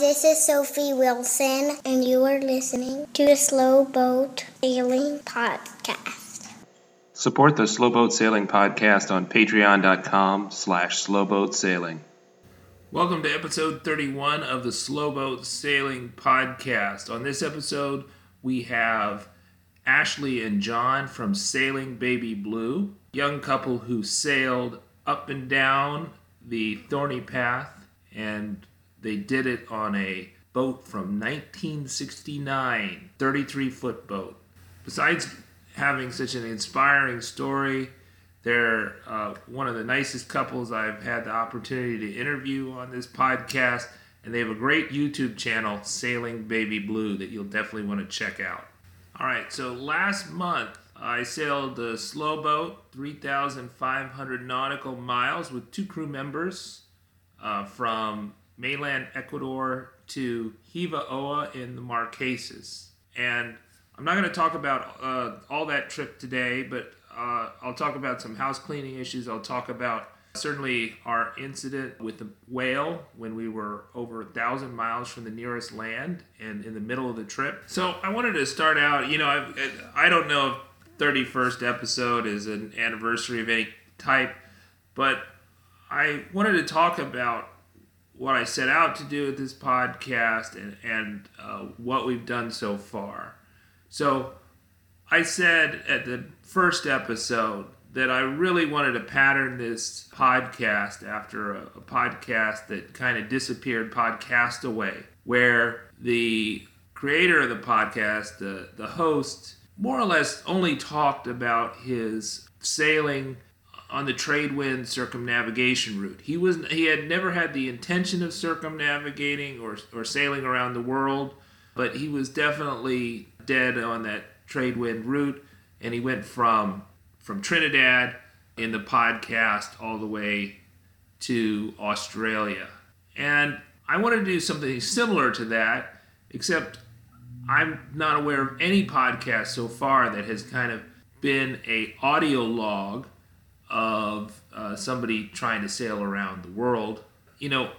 this is Sophie Wilson, and you are listening to the Slow Boat Sailing Podcast. Support the Slow Boat Sailing Podcast on patreon.com slash slowboatsailing. Welcome to episode 31 of the Slow Boat Sailing Podcast. On this episode, we have Ashley and John from Sailing Baby Blue, young couple who sailed up and down the thorny path and they did it on a boat from 1969, 33 foot boat. Besides having such an inspiring story, they're uh, one of the nicest couples I've had the opportunity to interview on this podcast, and they have a great YouTube channel, Sailing Baby Blue, that you'll definitely want to check out. All right, so last month I sailed the slow boat, 3,500 nautical miles, with two crew members uh, from mainland Ecuador to Hiva Oa in the Marquesas. And I'm not going to talk about uh, all that trip today, but uh, I'll talk about some house cleaning issues. I'll talk about certainly our incident with the whale when we were over a thousand miles from the nearest land and in the middle of the trip. So I wanted to start out, you know, I've, I don't know if 31st episode is an anniversary of any type, but I wanted to talk about what I set out to do with this podcast and, and uh, what we've done so far. So, I said at the first episode that I really wanted to pattern this podcast after a, a podcast that kind of disappeared, Podcastaway, where the creator of the podcast, the, the host, more or less only talked about his sailing on the trade wind circumnavigation route. He was he had never had the intention of circumnavigating or, or sailing around the world, but he was definitely dead on that trade wind route and he went from from Trinidad in the podcast all the way to Australia. And I wanted to do something similar to that, except I'm not aware of any podcast so far that has kind of been a audio log of uh, somebody trying to sail around the world. You know,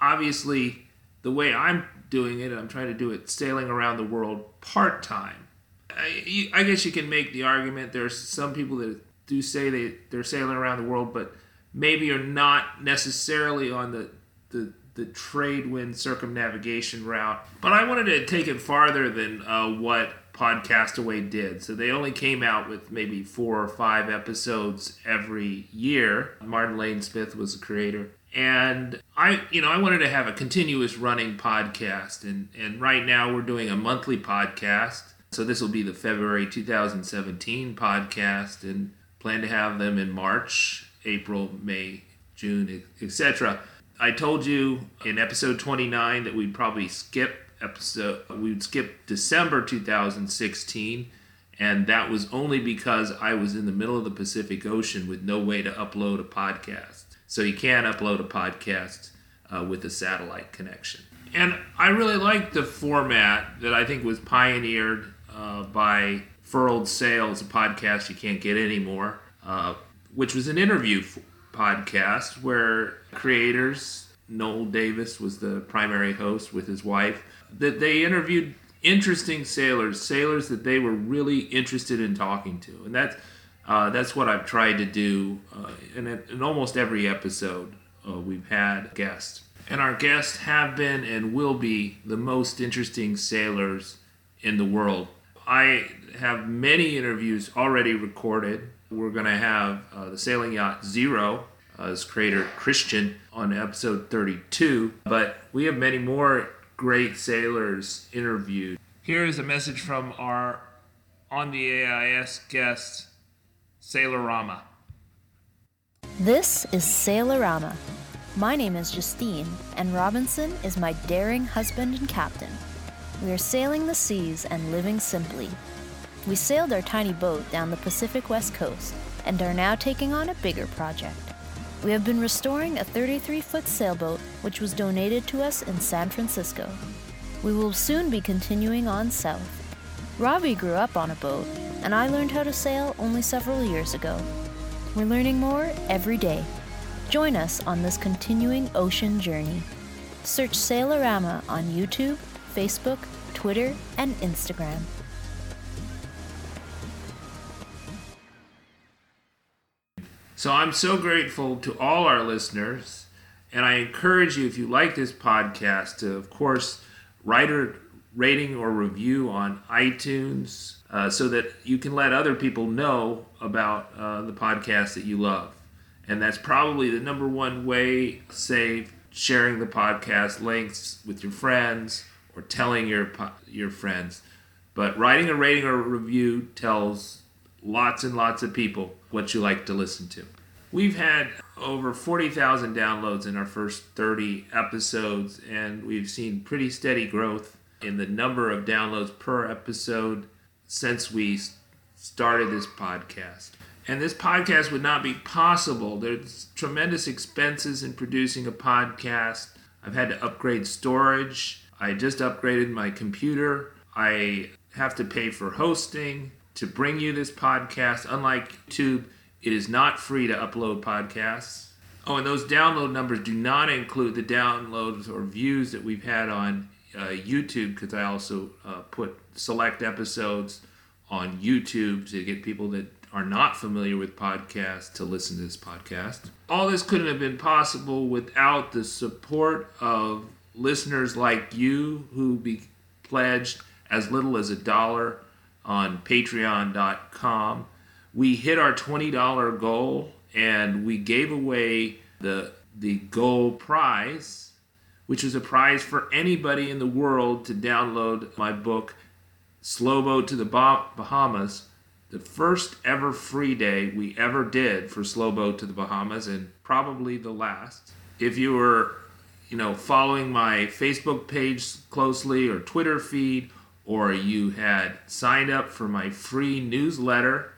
obviously, the way I'm doing it, I'm trying to do it sailing around the world part time. I, I, guess you can make the argument there's some people that do say they, they're sailing around the world, but maybe are not necessarily on the, the, the trade wind circumnavigation route. But I wanted to take it farther than uh, what Podcastaway did. So they only came out with maybe four or five episodes every year. Martin Lane Smith was the creator. And I, you know, I wanted to have a continuous running podcast. And, and right now we're doing a monthly podcast. So this will be the February 2017 podcast and plan to have them in March, April, May, June, etc. I told you in episode 29 that we'd probably skip episode we would skip December 2016 and that was only because I was in the middle of the Pacific Ocean with no way to upload a podcast. So you can't upload a podcast uh, with a satellite connection. And I really like the format that I think was pioneered uh, by Furled Sails, a podcast you can't get anymore, uh, which was an interview f- podcast where creators, Noel Davis was the primary host with his wife, that they interviewed interesting sailors, sailors that they were really interested in talking to, and that's uh, that's what I've tried to do. Uh, in, in almost every episode, uh, we've had guests, and our guests have been and will be the most interesting sailors in the world. I have many interviews already recorded. We're going to have uh, the sailing yacht Zero as creator Christian on episode 32, but we have many more great sailors interviewed. Here is a message from our on the AIS guest, Sailorama. This is Sailorama. My name is Justine, and Robinson is my daring husband and captain. We are sailing the seas and living simply. We sailed our tiny boat down the Pacific West Coast and are now taking on a bigger project. We have been restoring a 33 foot sailboat which was donated to us in San Francisco. We will soon be continuing on south. Robbie grew up on a boat, and I learned how to sail only several years ago. We're learning more every day. Join us on this continuing ocean journey. Search Sailorama on YouTube, Facebook, Twitter, and Instagram. So I'm so grateful to all our listeners, and I encourage you, if you like this podcast, to of course write a rating or review on iTunes uh, so that you can let other people know about uh, the podcast that you love. And that's probably the number one way, say, sharing the podcast links with your friends or telling your your friends. But writing a rating or review tells lots and lots of people what you like to listen to. We've had over 40,000 downloads in our first 30 episodes, and we've seen pretty steady growth in the number of downloads per episode since we started this podcast. And this podcast would not be possible. There's tremendous expenses in producing a podcast. I've had to upgrade storage. I just upgraded my computer. I have to pay for hosting to bring you this podcast. Unlike YouTube, it is not free to upload podcasts. Oh, and those download numbers do not include the downloads or views that we've had on uh, YouTube because I also uh, put select episodes on YouTube to get people that are not familiar with podcasts to listen to this podcast. All this couldn't have been possible without the support of listeners like you who be pledged as little as a dollar on patreon.com. We hit our $20 goal and we gave away the the goal prize, which is a prize for anybody in the world to download my book Slow Boat to the Bahamas the first ever free day we ever did for Slow Boat to the Bahamas, and probably the last. If you were, you know, following my Facebook page closely or Twitter feed, or you had signed up for my free newsletter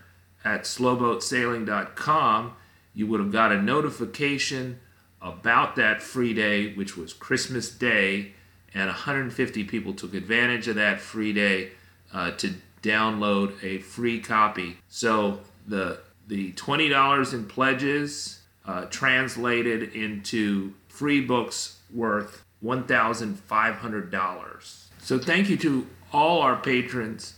at slowboatsailing.com, you would have got a notification about that free day, which was Christmas Day, and 150 people took advantage of that free day uh, to download a free copy. So the the twenty dollars in pledges uh, translated into free books worth one thousand five hundred dollars. So thank you to all our patrons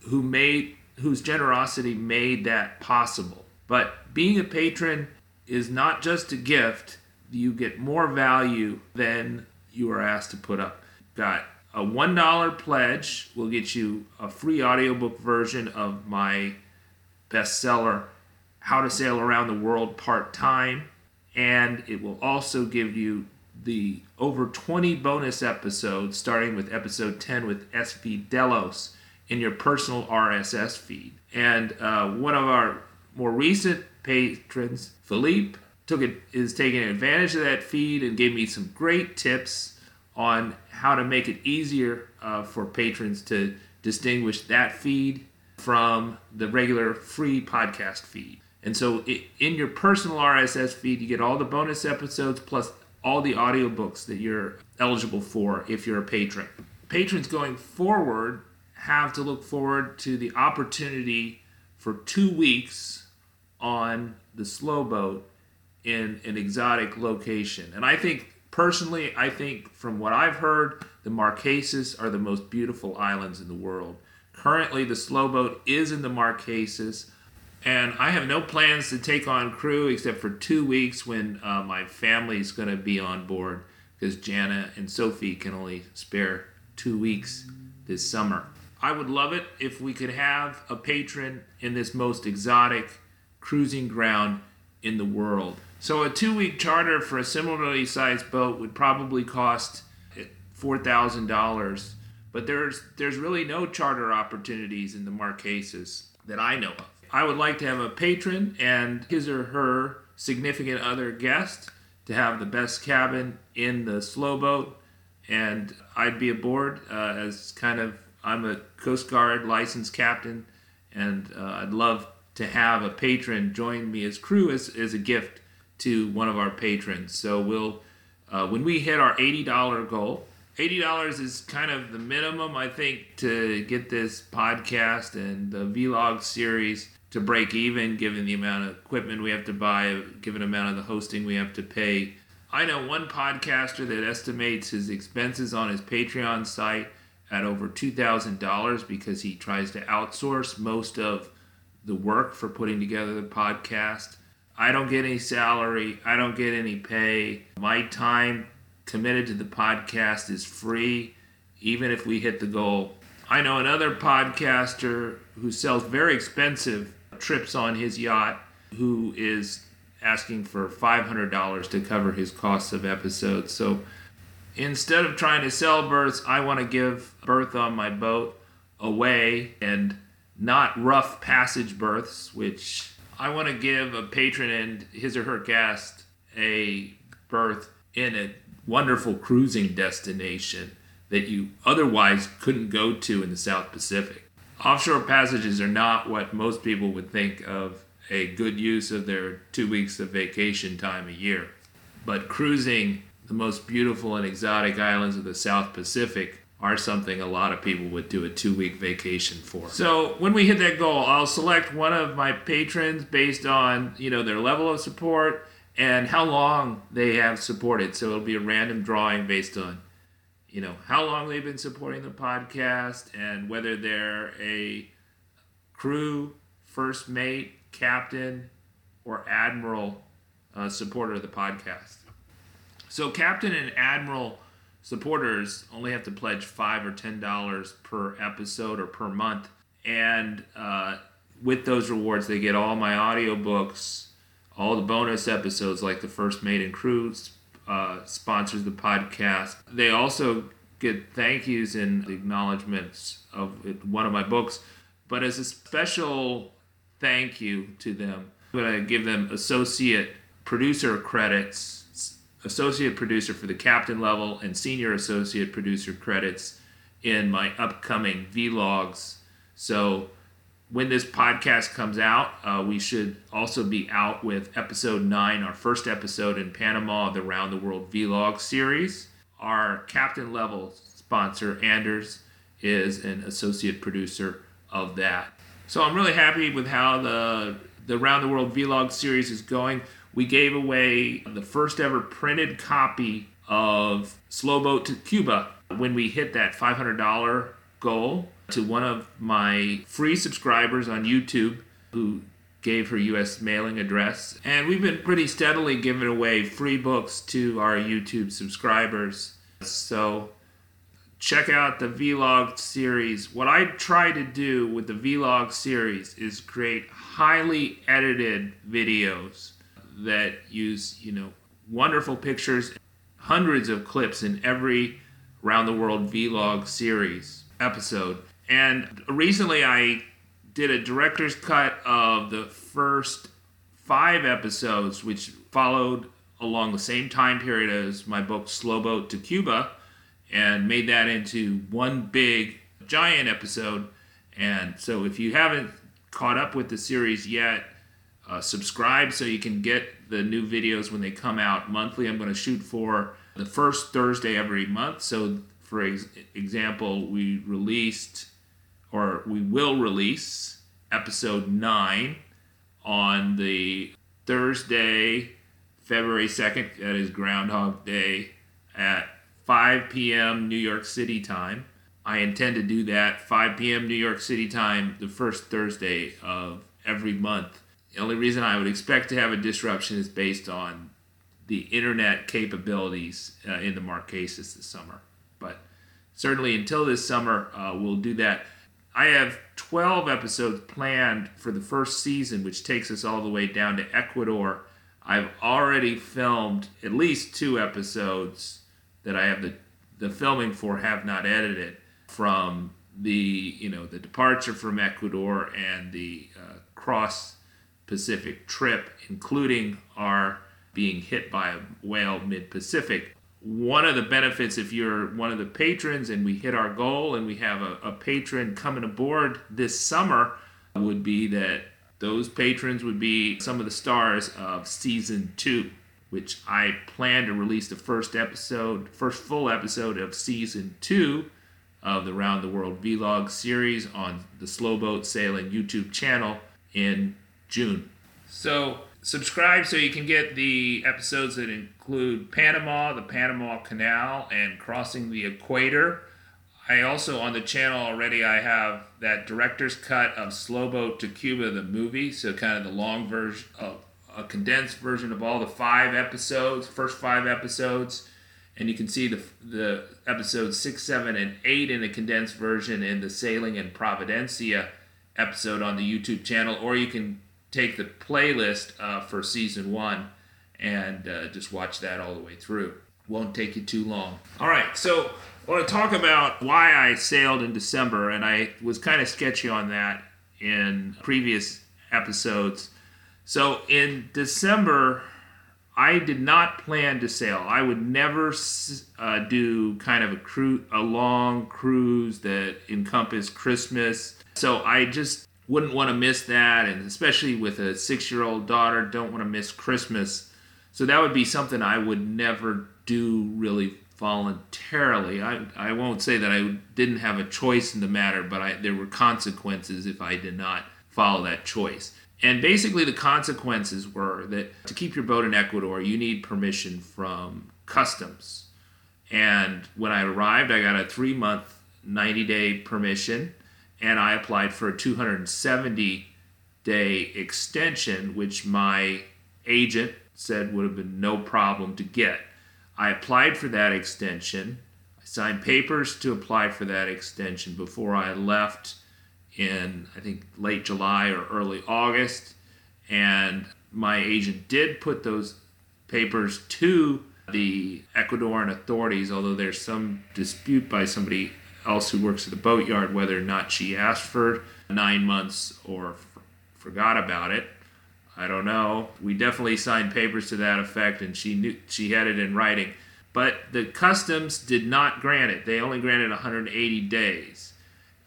who made whose generosity made that possible. But being a patron is not just a gift. You get more value than you are asked to put up. Got a $1 pledge will get you a free audiobook version of my bestseller, How to Sail Around the World Part Time. And it will also give you the over 20 bonus episodes, starting with episode 10 with SV Delos in your personal RSS feed. And uh, one of our more recent patrons, Philippe, took it is taking advantage of that feed and gave me some great tips on how to make it easier uh, for patrons to distinguish that feed from the regular free podcast feed. And so in your personal RSS feed, you get all the bonus episodes plus all the audiobooks that you're eligible for if you're a patron. Patrons going forward have to look forward to the opportunity for two weeks on the slow boat in an exotic location. And I think Personally, I think from what I've heard, the Marquesas are the most beautiful islands in the world. Currently, the slow boat is in the Marquesas, and I have no plans to take on crew except for two weeks when uh, my family is going to be on board because Jana and Sophie can only spare two weeks this summer. I would love it if we could have a patron in this most exotic cruising ground in the world. So a two week charter for a similarly sized boat would probably cost thousand dollars. But there's there's really no charter opportunities in the Marquesas that I know of. I would like to have a patron and his or her significant other guest to have the best cabin in the slow boat, and I'd be aboard uh, as kind of I'm a Coast Guard licensed captain, and uh, I'd love to have a patron join me as crew as, as a gift to one of our patrons. So we'll uh, when we hit our eighty dollar goal. Eighty dollars is kind of the minimum, I think, to get this podcast and the vlog series to break even, given the amount of equipment we have to buy, given the amount of the hosting we have to pay. I know one podcaster that estimates his expenses on his Patreon site at over $2,000 because he tries to outsource most of the work for putting together the podcast. I don't get any salary, I don't get any pay. My time committed to the podcast is free, even if we hit the goal. I know another podcaster who sells very expensive trips on his yacht who is asking for $500 to cover his costs of episodes. So instead of trying to sell berths, I want to give berth on my boat away and not rough passage berths, which I want to give a patron and his or her guest a berth in a wonderful cruising destination that you otherwise couldn't go to in the South Pacific. Offshore passages are not what most people would think of a good use of their two weeks of vacation time a year. But cruising the most beautiful and exotic islands of the South Pacific are something a lot of people would do a two week vacation for. So when we hit that goal, I'll select one of my patrons based on, you know, their level of support and how long they have supported. So it'll be a random drawing based on, you know, how long they've been supporting the podcast and whether they're a crew, first mate, captain, or admiral uh, supporter of the podcast. So captain and admiral supporters only have to pledge five or ten dollars per episode or per month, and uh, with those rewards, they get all my audiobooks, all the bonus episodes like the First Mate and Crew uh, sponsors the podcast. They also get thank yous and acknowledgments of one of my books, but as a special thank you to them, I'm going to give them associate producer credits associate producer for the captain level and senior associate producer credits in my upcoming vlogs. So when this podcast comes out, uh, we should also be out with episode nine, our first episode in Panama of the Round the World Vlog series. Our captain level sponsor, Anders, is an associate producer of that. So I'm really happy with how the the Round the World Vlog series is going we gave away the first ever printed copy of Slow Boat to Cuba when we hit that $500 goal to one of my free subscribers on YouTube who gave her US mailing address. And we've been pretty steadily giving away free books to our YouTube subscribers. So check out the vlog series. What I try to do with the vlog series is create highly edited videos that use you know wonderful pictures, hundreds of clips in every round the world vlog series episode. And recently I did a director's cut of the first five episodes, which followed along the same time period as my book Slow Boat to Cuba, and made that into one big giant episode. And so if you haven't caught up with the series yet, uh, subscribe so you can get the new videos when they come out monthly. I'm going to shoot for the first Thursday every month. So, for ex- example, we released or we will release episode 9 on the Thursday, February 2nd. That is Groundhog Day at 5 p.m. New York City time. I intend to do that 5 p.m. New York City time the first Thursday of every month the only reason I would expect to have a disruption is based on the internet capabilities uh, in the Marquesas this summer. But certainly until this summer, uh, we'll do that. I have 12 episodes planned for the first season, which takes us all the way down to Ecuador. I've already filmed at least two episodes that I have the, the filming for, have not edited from the you know the departure from Ecuador and the uh, cross Pacific trip, including our being hit by a whale mid Pacific. One of the benefits, if you're one of the patrons and we hit our goal and we have a, a patron coming aboard this summer, would be that those patrons would be some of the stars of season two, which I plan to release the first episode, first full episode of season two of the Round the World Vlog series on the Slow Boat Sailing YouTube channel in June. So subscribe so you can get the episodes that include Panama, the Panama Canal, and crossing the equator. I also on the channel already I have that director's cut of Slow Boat to Cuba the movie, so kind of the long version of a condensed version of all the five episodes, first five episodes, and you can see the the episodes six, seven, and eight in a condensed version in the Sailing in Providencia episode on the YouTube channel, or you can take the playlist uh, for season one and uh, just watch that all the way through. Won't take you too long. All right, so I want to talk about why I sailed in December, and I was kind of sketchy on that in previous episodes. So in December, I did not plan to sail. I would never uh, do kind of a cru- a long cruise that encompassed Christmas. So I just wouldn't want to miss that, and especially with a six-year-old daughter, don't want to miss Christmas. So that would be something I would never do really voluntarily. I, I won't say that I didn't have a choice in the matter, but I, there were consequences if I did not follow that choice. And basically, the consequences were that to keep your boat in Ecuador, you need permission from customs. And when I arrived, I got a three month, 90 day permission, and I applied for a 270 day extension, which my agent said would have been no problem to get. I applied for that extension. I signed papers to apply for that extension before I left in, I think, late July or early August. And my agent did put those papers to the Ecuadorian authorities, although there's some dispute by somebody else who works at the boatyard whether or not she asked for nine months or f- forgot about it. I don't know. We definitely signed papers to that effect, and she knew she had it in writing. But the customs did not grant it. They only granted 180 days,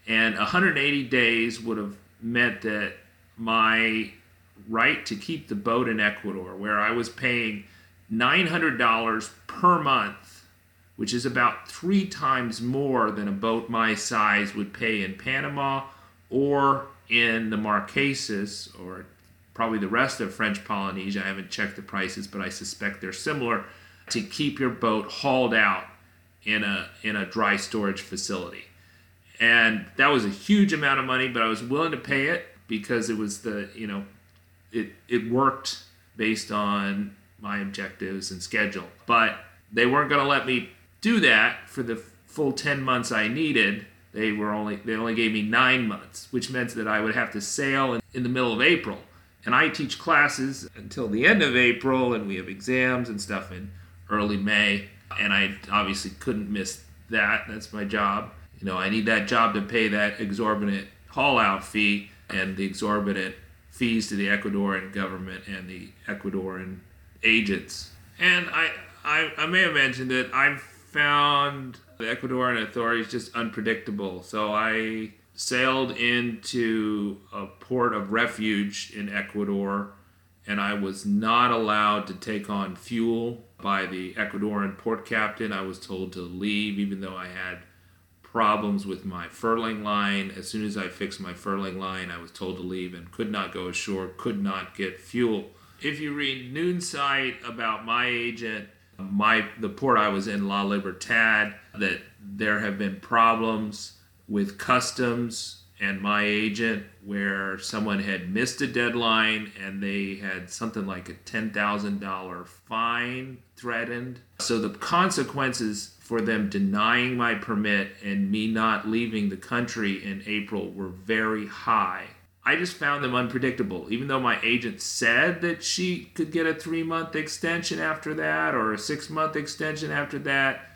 and 180 days would have meant that my right to keep the boat in Ecuador, where I was paying $900 per month, which is about three times more than a boat my size would pay in Panama or in the Marquesas or probably the rest of French Polynesia. I haven't checked the prices, but I suspect they're similar. To keep your boat hauled out in a in a dry storage facility, and that was a huge amount of money, but I was willing to pay it because it was the you know, it it worked based on my objectives and schedule. But they weren't going to let me do that for the full 10 months I needed. They were only they only gave me 9 months, which meant that I would have to sail in, in the middle of April and I teach classes until the end of April, and we have exams and stuff in early May. And I obviously couldn't miss that. That's my job. You know, I need that job to pay that exorbitant haul out fee and the exorbitant fees to the Ecuadorian government and the Ecuadorian agents. And I, I, I may have mentioned that I've found the Ecuadorian authorities just unpredictable. So I sailed into a port of refuge in Ecuador, and I was not allowed to take on fuel by the Ecuadorian port captain. I was told to leave, even though I had problems with my furling line. As soon as I fixed my furling line, I was told to leave and could not go ashore, could not get fuel. If you read Noonsite about my agent, my the port I was in, La Libertad, that there have been problems with customs and my agent where someone had missed a deadline and they had something like a $10,000 fine threatened. So the consequences for them denying my permit and me not leaving the country in April were very high. I just found them unpredictable. Even though my agent said that she could get a three month extension after that or a six month extension after that,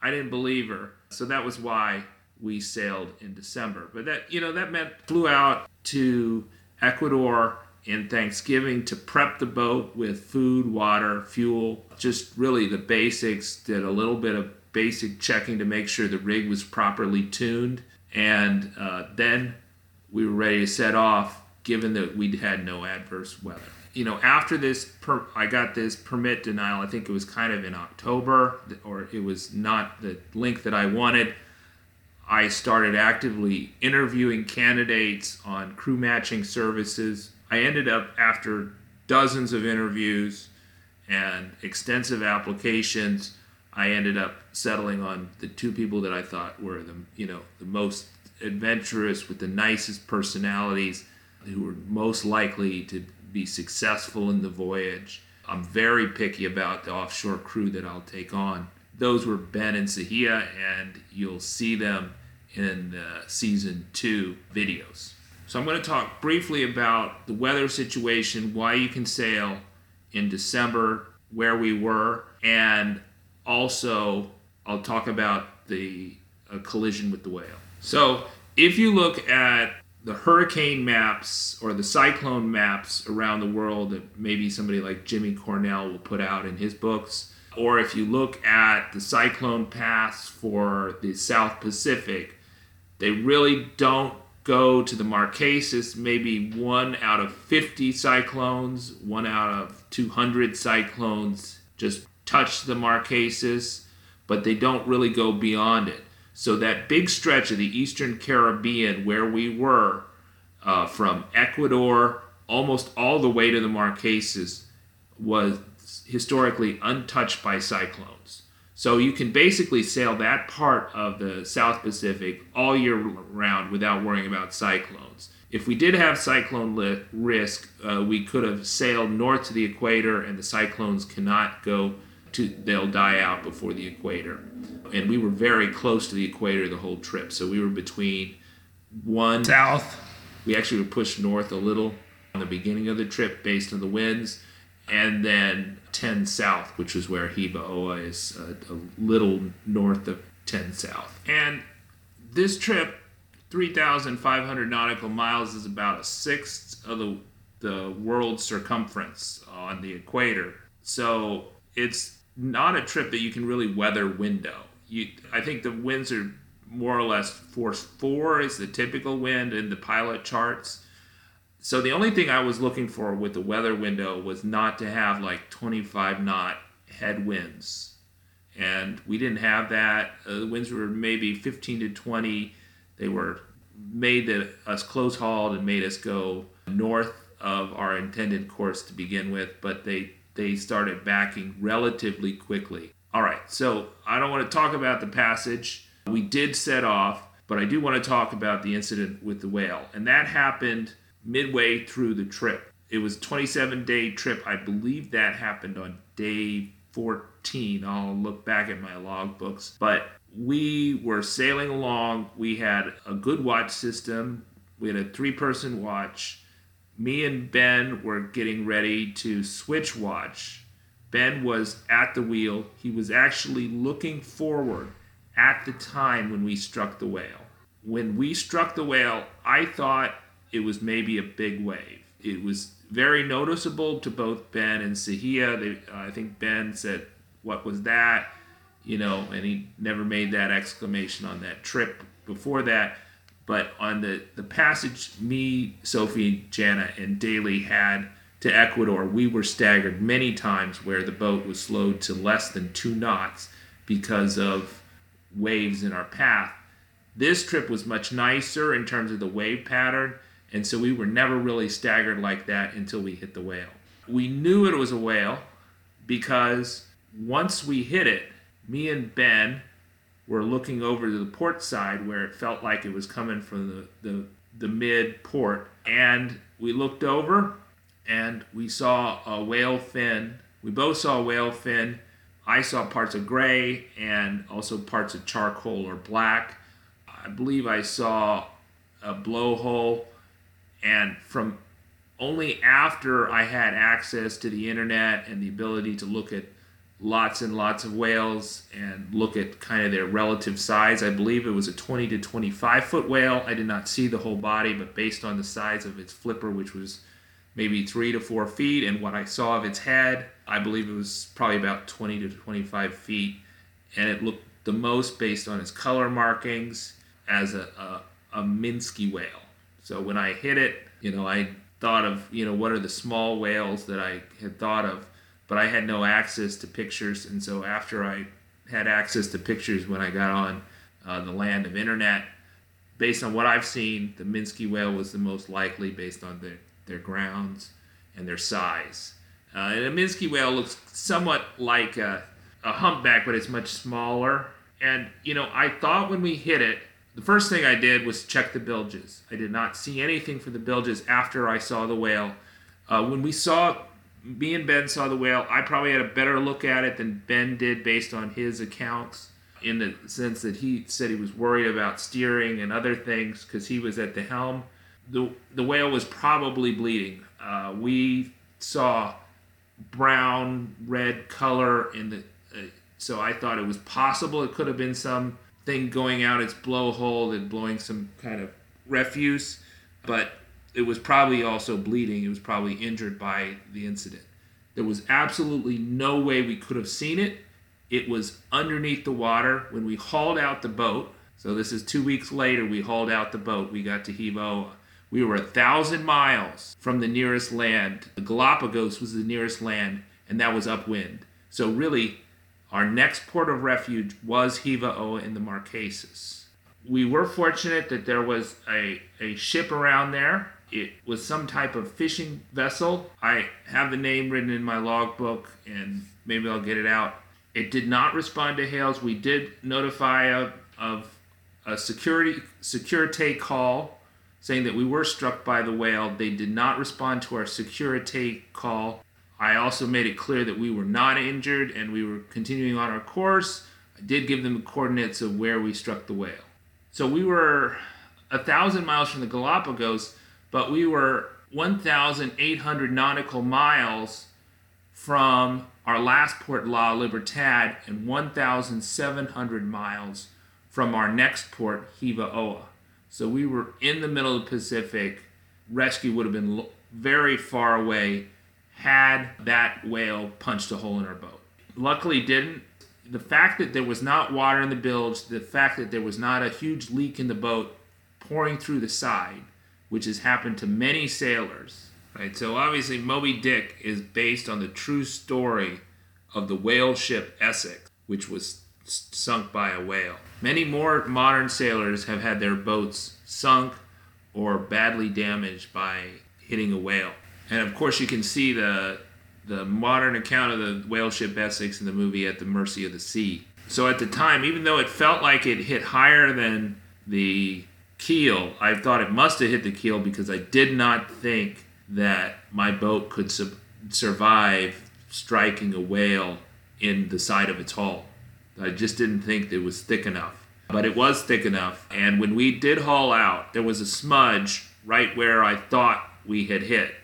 I didn't believe her. So that was why we sailed in December. But that you know that meant flew out to Ecuador in Thanksgiving to prep the boat with food, water, fuel, just really the basics. Did a little bit of basic checking to make sure the rig was properly tuned, and uh, then we were ready to set off. Given that we'd had no adverse weather, you know, after this, per, I got this permit denial. I think it was kind of in October, or it was not the length that I wanted. I started actively interviewing candidates on crew matching services. I ended up, after dozens of interviews and extensive applications, I ended up settling on the two people that I thought were the you know the most adventurous with the nicest personalities who were most likely to be successful in the voyage. I'm very picky about the offshore crew that I'll take on. Those were Ben and Sahia, and you'll see them in the season two videos. So I'm going to talk briefly about the weather situation, why you can sail in December, where we were, and also I'll talk about the uh, collision with the whale. So if you look at the hurricane maps or the cyclone maps around the world that maybe somebody like Jimmy Cornell will put out in his books, or if you look at the cyclone paths for the South Pacific, they really don't go to the Marquesas. Maybe one out of 50 cyclones, one out of 200 cyclones just touch the Marquesas, but they don't really go beyond it. So that big stretch of the Eastern Caribbean where we were, uh, from Ecuador almost all the way to the Marquesas, was historically untouched by cyclones. So you can basically sail that part of the South Pacific all year round without worrying about cyclones. If we did have cyclone li- risk, uh, we could have sailed north to the equator, and the cyclones cannot go to, they'll die out before the equator and we were very close to the equator the whole trip. So we were between one south. We actually were pushed north a little on the beginning of the trip based on the winds, and then 10 south, which is where Hiva Oa is a, a little north of 10 south. And this trip, 3,500 nautical miles, is about a sixth of the the world's circumference on the equator. So it's not a trip that you can really weather window you I think the winds are more or less force four is the typical wind in the pilot charts. So the only thing I was looking for with the weather window was not to have like 25 knot headwinds. And we didn't have that. Uh, the winds were maybe 15 to 20. They were made the, us close hauled and made us go north of our intended course to begin with, but they, they started backing relatively quickly. All right, so I don't want to talk about the passage. We did set off, but I do want to talk about the incident with the whale. And that happened midway through the trip. It was a 27 day trip. I believe that happened on day 14. I'll look back at my log books. But we were sailing along. We had a good watch system, we had a three person watch. Me and Ben were getting ready to switch watch Ben was at the wheel. He was actually looking forward at the time when we struck the whale. When we struck the whale, I thought it was maybe a big wave. It was very noticeable to both Ben and Sahia. They, uh, I think Ben said, What was that? You know, and he never made that exclamation on that trip before that. But on the, the passage, me, Sophie, Jana, and Daly had to Ecuador, we were staggered many times where the boat was slowed to less than two knots because of waves in our path. This trip was much nicer in terms of the wave pattern, and so we were never really staggered like that until we hit the whale. We knew it was a whale because once we hit it, me and Ben were looking over to the port side where it felt like it was coming from the, the, the mid port, and we looked over and we saw a whale fin. We both saw a whale fin. I saw parts of gray and also parts of charcoal or black. I believe I saw a blowhole, and from only after I had access to the internet and the ability to look at lots and lots of whales and look at kind of their relative size. I believe it was a 20 to 25 foot whale. I did not see the whole body, but based on the size of its flipper, which was maybe three to four feet, and what I saw of its head, I believe it was probably about 20 to 25 feet, and it looked the most based on its color markings as a, a, a Minke whale. So when I hit it, you know, I thought of, you know, what are the small whales that I had thought of, but I had no access to pictures, and so after I had access to pictures when I got on uh, the land of internet, based on what I've seen, the Minke whale was the most likely based on the their grounds and their size. Uh, and a Minke whale looks somewhat like a, a humpback, but it's much smaller. And, you know, I thought when we hit it, the first thing I did was check the bilges. I did not see anything for the bilges after I saw the whale. Uh, when we saw, me and Ben saw the whale, I probably had a better look at it than Ben did based on his accounts, in the sense that he said he was worried about steering and other things because he was at the helm. The, the whale was probably bleeding. Uh, we saw brown red color in the uh, so I thought it was possible it could have been some thing going out its blowhole and blowing some kind of refuse, but it was probably also bleeding. It was probably injured by the incident. There was absolutely no way we could have seen it. It was underneath the water when we hauled out the boat. So this is two weeks later. We hauled out the boat. We got to Hiva we were a thousand miles from the nearest land. The Galapagos was the nearest land, and that was upwind. So, really, our next port of refuge was Hiva Oa in the Marquesas. We were fortunate that there was a, a ship around there. It was some type of fishing vessel. I have the name written in my logbook, and maybe I'll get it out. It did not respond to hails. We did notify of, of a security security call saying that we were struck by the whale. They did not respond to our security call. I also made it clear that we were not injured and we were continuing on our course. I did give them the coordinates of where we struck the whale. So we were a thousand miles from the Galapagos, but we were 1,800 nautical miles from our last port, La Libertad, and 1,700 miles from our next port, Hiva Oa. So we were in the middle of the Pacific. Rescue would have been very far away had that whale punched a hole in our boat. Luckily, didn't. The fact that there was not water in the bilge, the fact that there was not a huge leak in the boat pouring through the side, which has happened to many sailors. Right. So obviously, Moby Dick is based on the true story of the whale ship Essex, which was sunk by a whale. Many more modern sailors have had their boats sunk or badly damaged by hitting a whale. And of course, you can see the the modern account of the whale ship Essex in the movie At the Mercy of the Sea. So at the time, even though it felt like it hit higher than the keel, I thought it must have hit the keel because I did not think that my boat could su- survive striking a whale in the side of its hull. I just didn't think it was thick enough. But it was thick enough. And when we did haul out, there was a smudge right where I thought we had hit.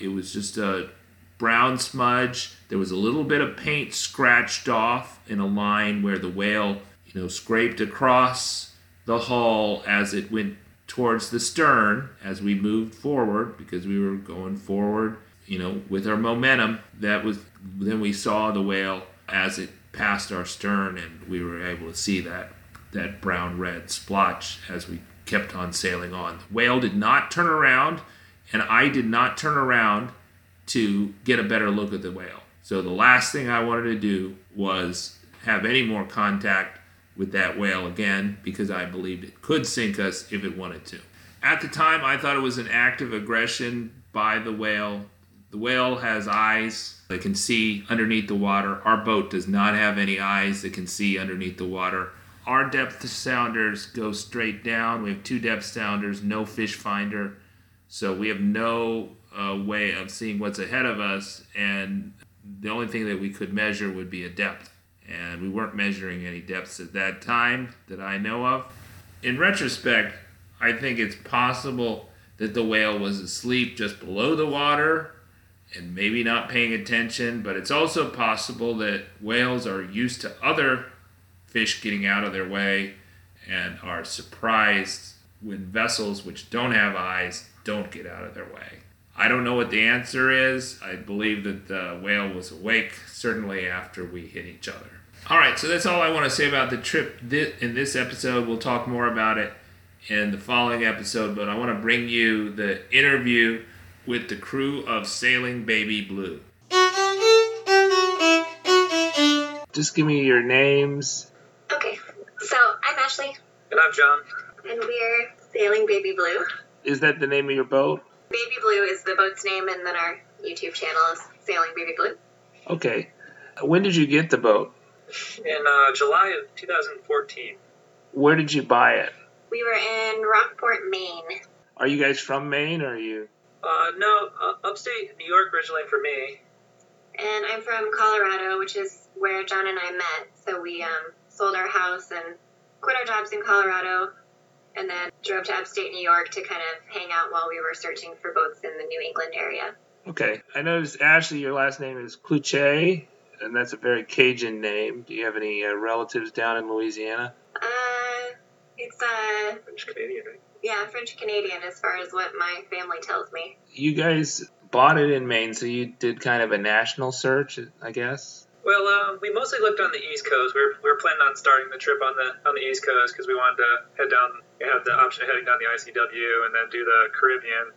It was just a brown smudge. There was a little bit of paint scratched off in a line where the whale, you know, scraped across the hull as it went towards the stern as we moved forward because we were going forward, you know, with our momentum. That was then we saw the whale as it passed our stern, and we were able to see that that brown red splotch as we kept on sailing on. The whale did not turn around, and I did not turn around to get a better look at the whale. So the last thing I wanted to do was have any more contact with that whale again because I believed it could sink us if it wanted to. At the time, I thought it was an act of aggression by the whale. The whale has eyes that can see underneath the water. Our boat does not have any eyes that can see underneath the water. Our depth sounders go straight down. We have two depth sounders, no fish finder. So we have no uh, way of seeing what's ahead of us. And the only thing that we could measure would be a depth. And we weren't measuring any depths at that time that I know of. In retrospect, I think it's possible that the whale was asleep just below the water and maybe not paying attention, but it's also possible that whales are used to other fish getting out of their way and are surprised when vessels which don't have eyes don't get out of their way. I don't know what the answer is. I believe that the whale was awake, certainly after we hit each other. All right, so that's all I want to say about the trip in this episode. We'll talk more about it in the following episode, but I want to bring you the interview with the crew of Sailing Baby Blue. Just give me your names. Okay, so I'm Ashley. And I'm John. And we're Sailing Baby Blue. Is that the name of your boat? Baby Blue is the boat's name, and then our YouTube channel is Sailing Baby Blue. Okay. When did you get the boat? In uh, July of 2014. Where did you buy it? We were in Rockport, Maine. Are you guys from Maine or are you? Uh, no, uh, upstate New York originally for me. And I'm from Colorado, which is where John and I met. So we um, sold our house and quit our jobs in Colorado and then drove to upstate New York to kind of hang out while we were searching for boats in the New England area. Okay. I noticed, Ashley, your last name is Cloutier, and that's a very Cajun name. Do you have any uh, relatives down in Louisiana? Uh, it's uh, French Canadian, yeah, French Canadian as far as what my family tells me. You guys bought it in Maine, so you did kind of a national search, I guess? Well, um, we mostly looked on the East Coast. We were, we were planning on starting the trip on the on the East Coast because we wanted to head down. We had the option of heading down the ICW and then do the Caribbean.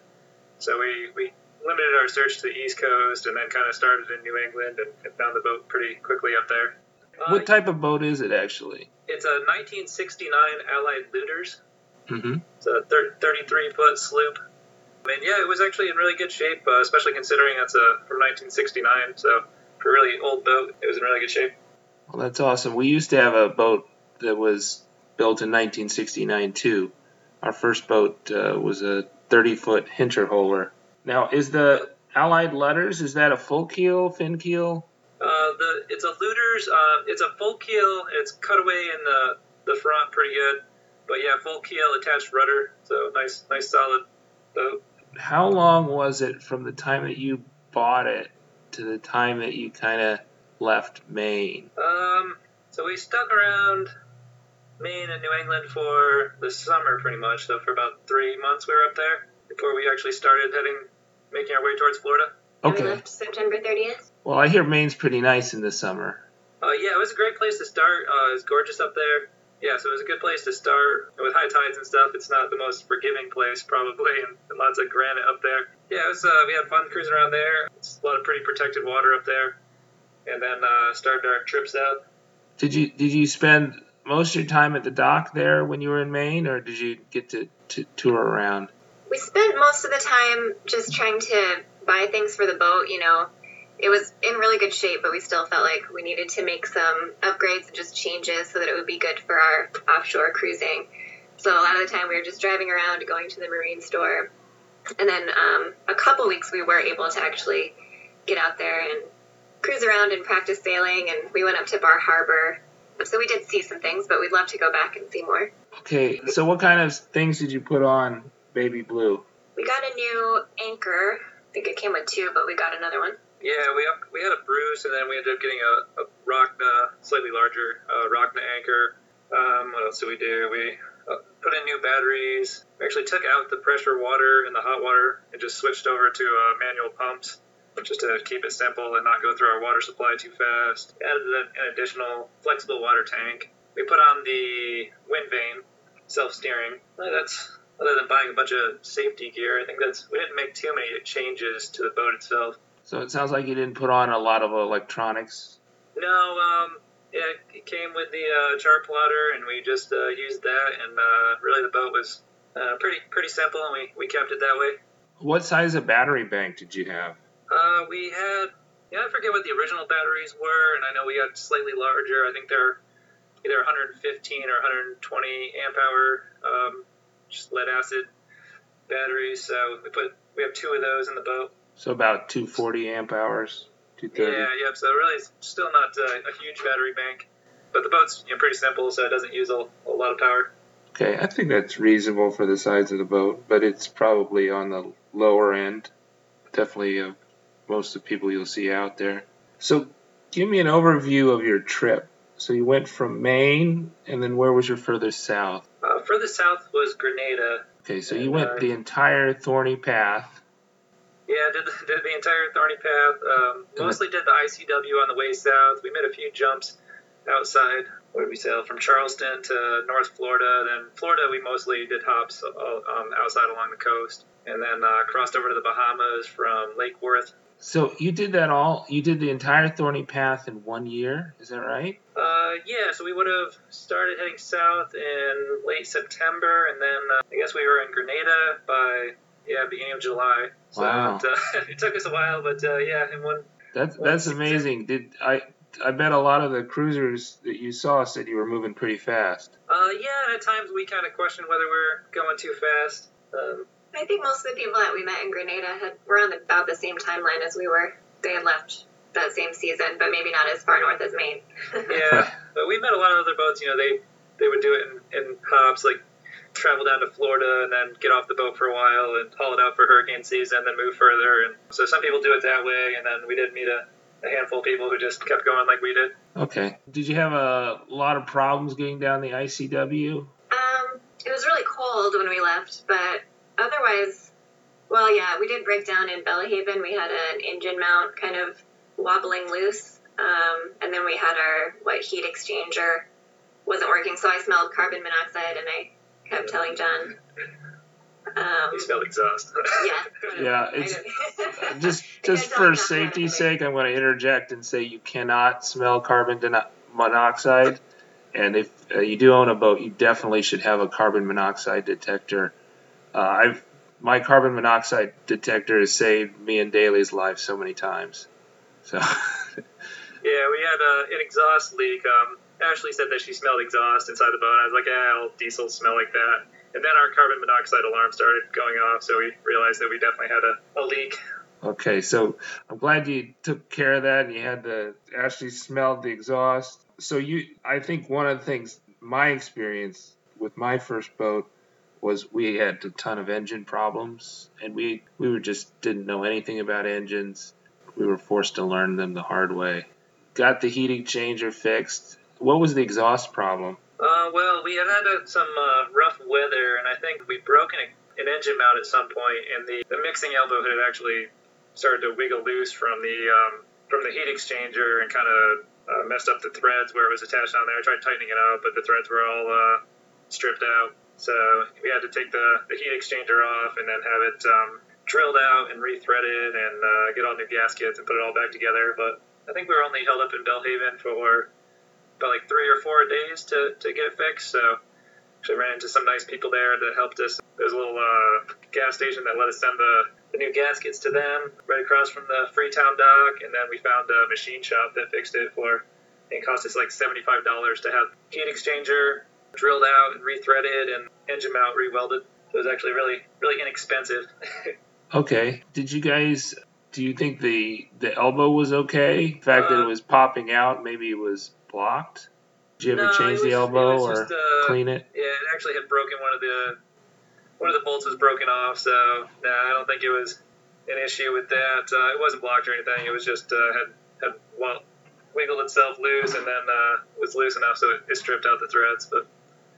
So we, we limited our search to the East Coast and then kind of started in New England and, and found the boat pretty quickly up there. Uh, What type of boat is it, actually? It's a 1969 Allied Luders. Mm-hmm. It's a 33 foot sloop. And yeah, it was actually in really good shape, uh, especially considering it's a from 1969. So for a really old boat, it was in really good shape. Well, that's awesome. We used to have a boat that was built in 1969 too. Our first boat uh, was a 30 foot Hinterhoeller. Now, is the Allied Letters is that a full keel, fin keel? Uh, the it's a Luders. Uh, it's a full keel. It's cut away in the the front pretty good, but yeah, full keel attached rudder. So nice, nice solid boat. How long was it from the time that you bought it to the time that you kind of left Maine? Um, so we stuck around Maine and New England for the summer pretty much. So for about three months we were up there before we actually started heading, making our way towards Florida. And we Okay. left September 30th. Well, I hear Maine's pretty nice in the summer. Uh, yeah, it was a great place to start. Uh, it's gorgeous up there. Yeah, so it was a good place to start. With high tides and stuff, it's not the most forgiving place probably, and, and lots of granite up there. Yeah, it was. Uh, we had fun cruising around there. It's a lot of pretty protected water up there, and then uh, started our trips out. Did you did you spend most of your time at the dock there when you were in Maine, or did you get to, to tour around? We spent most of the time just trying to buy things for the boat, you know. It was in really good shape, but we still felt like we needed to make some upgrades and just changes so that it would be good for our offshore cruising. So a lot of the time we were just driving around, going to the marine store. And then um, a couple weeks we were able to actually get out there and cruise around and practice sailing. And we went up to Bar Harbor. So we did see some things, but we'd love to go back and see more. Okay, so what kind of things did you put on Baby Blue? We got a new anchor. I think it came with two, but we got another one. Yeah, we up, we had a Bruce, and then we ended up getting a, a Rockna, slightly larger uh, Rockna anchor. Um, what else did we do? We uh, put in new batteries. We actually took out the pressure water and the hot water and just switched over to uh, manual pumps, just to keep it simple and not go through our water supply too fast. Added an, an additional flexible water tank. We put on the wind vane, self-steering. Uh, That's other than buying a bunch of safety gear. I think that's we didn't make too many changes to the boat itself. So it sounds like you didn't put on a lot of electronics. No, um, yeah, it came with the uh, chart plotter, and we just uh, used that, and uh, really the boat was uh, pretty pretty simple, and we, we kept it that way. What size of battery bank did you have? Uh, we had, yeah, I forget what the original batteries were, and I know we got slightly larger. I think they're either 115 or 120 amp hour, um, just lead acid batteries. So we put we have two of those in the boat. So about 240 amp hours, 230. Yeah, yep. So really, it's still not uh, a huge battery bank, but the boat's you know, pretty simple, so it doesn't use a, a lot of power. Okay, I think that's reasonable for the size of the boat, but it's probably on the lower end. Definitely of most of the people you'll see out there. So, give me an overview of your trip. So you went from Maine, and then where was your furthest south? Uh, further south was Grenada. Okay, so you went uh, the entire Thorny Path. Yeah, did the, did the entire Thorny Path. Um, mostly did the ICW on the way south. We made a few jumps outside. Where did we sail? From Charleston to North Florida. Then Florida, we mostly did hops uh, um, outside along the coast. And then uh, crossed over to the Bahamas from Lake Worth. So you did that all. You did the entire Thorny Path in one year. Is that right? Uh, yeah, so we would have started heading south in late September, and then uh, I guess we were in Grenada by yeah, beginning of July. So Wow. it, uh, it took us a while, but uh, yeah, in one That's Well, that's amazing. Did I? I bet a lot of the cruisers that you saw said you were moving pretty fast. Uh, yeah, and at times we kind of questioned whether we're going too fast. Um, I think most of the people that we met in Grenada had were on the, about the same timeline as we were. They had left that same season, but maybe not as far north as Maine. yeah, but we met a lot of other boats. You know, they they would do it in, in hops, like travel down to Florida and then get off the boat for a while and haul it out for hurricane season, then move further. And so some people do it that way, and then we did meet a, a handful of people who just kept going like we did. Okay. Did you have a lot of problems getting down the ICW? Um, it was really cold when we left, but otherwise, well, yeah, we did break down in Belhaven. We had an engine mount kind of wobbling loose, um, and then we had our what heat exchanger wasn't working, so I smelled carbon monoxide, and I kept telling John. Um, You smelled exhaust. yeah. Yeah, it's just just for safety's sake, I'm going to interject and say you cannot smell carbon monoxide. And if uh, you do own a boat, you definitely should have a carbon monoxide detector. Uh, I've my carbon monoxide detector has saved me and Daly's life so many times. So Yeah, we had uh, an exhaust leak. Um, Ashley said that she smelled exhaust inside the boat. I was like, yeah, all diesels smell like that. And then our carbon monoxide alarm started going off, so we realized that we definitely had a, a leak. Okay, so I'm glad you took care of that and you had the actually smelled the exhaust. So you, I think one of the things, my experience with my first boat was we had a ton of engine problems and we we were just didn't know anything about engines. We were forced to learn them the hard way. Got the heat exchanger fixed. What was the exhaust problem? Uh, well, we had had some uh, rough weather, and I think we broke an, an engine mount at some point, and the, the mixing elbow had actually started to wiggle loose from the um, from the heat exchanger and kind of uh, messed up the threads where it was attached on there. I tried tightening it up, but the threads were all uh, stripped out. So we had to take the, the heat exchanger off and then have it um, drilled out and rethreaded and uh, get all new gaskets and put it all back together. But I think we were only held up in Belhaven for about like three or four days to, to get it fixed. So actually ran into some nice people there that helped us. There's a little uh, gas station that let us send the, the new gaskets to them right across from the Freetown dock, and then we found a machine shop that fixed it for. It cost us like seventy-five dollars to have heat exchanger drilled out and rethreaded and engine mount rewelded. So it was actually really really inexpensive. Okay. Did you guys do you think the the elbow was okay? The fact that it Uh, was popping out, maybe it was blocked? Did you ever No, change it the elbow or just, uh, clean it? Yeah, it actually had broken one of the one of the bolts was broken off, so no, I don't think it was an issue with that. Uh, it wasn't blocked or anything. It was just uh, had had well, wiggled itself loose and then uh, was loose enough so it, it stripped out the threads. But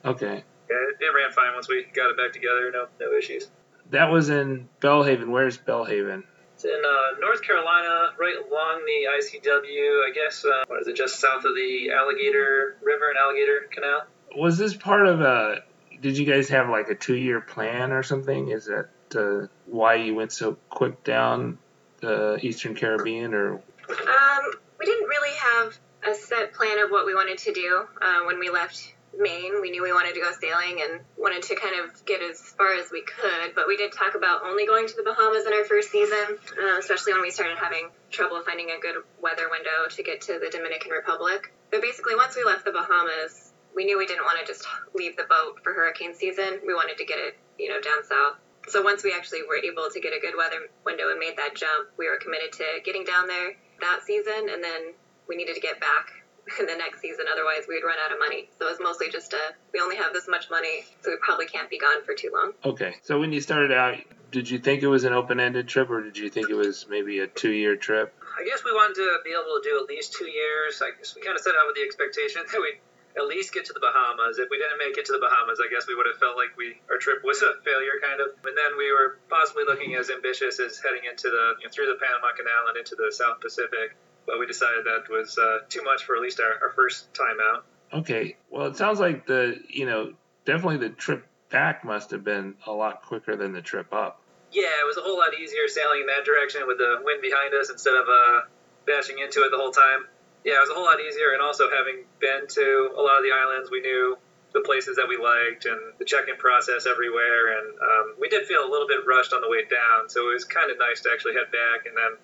Okay. yeah, it, it ran fine once we got it back together. No, no issues. That was in Belhaven. Where's Belhaven? It's in uh, North Carolina, right along the ICW. I guess uh, what is it? Just south of the Alligator River and Alligator Canal. Was this part of a? Did you guys have like a two-year plan or something? Is that uh, why you went so quick down the Eastern Caribbean, or Um, we didn't really have a set plan of what we wanted to do uh, when we left Maine. We knew we wanted to go sailing and wanted to kind of get as far as we could, but we did talk about only going to the Bahamas in our first season, uh, especially when we started having trouble finding a good weather window to get to the Dominican Republic. But basically, once we left the Bahamas, we knew we didn't want to just leave the boat for hurricane season. We wanted to get it, you know, down south. So once we actually were able to get a good weather window and made that jump, we were committed to getting down there that season, and then we needed to get back in the next season. Otherwise, we would run out of money. So it's mostly just a we only have this much money, so we probably can't be gone for too long. okay? So when you started out, did you think it was an open-ended trip, or did you think it was maybe a two-year trip? I guess we wanted to be able to do at least two years. I guess we kind of set out with the expectation that we'd at least get to the Bahamas. If we didn't make it to the Bahamas, I guess we would have felt like we our trip was a failure, kind of. And then we were possibly looking as ambitious as heading into the you know, through the Panama Canal and into the South Pacific. But we decided that was uh, too much for at least our, our first time out. Okay. Well, it sounds like the you know definitely the trip back must have been a lot quicker than the trip up. Yeah, it was a whole lot easier sailing in that direction with the wind behind us instead of uh, bashing into it the whole time. Yeah, it was a whole lot easier, and also having been to a lot of the islands, we knew the places that we liked and the check-in process everywhere. And um, we did feel a little bit rushed on the way down, so it was kind of nice to actually head back and then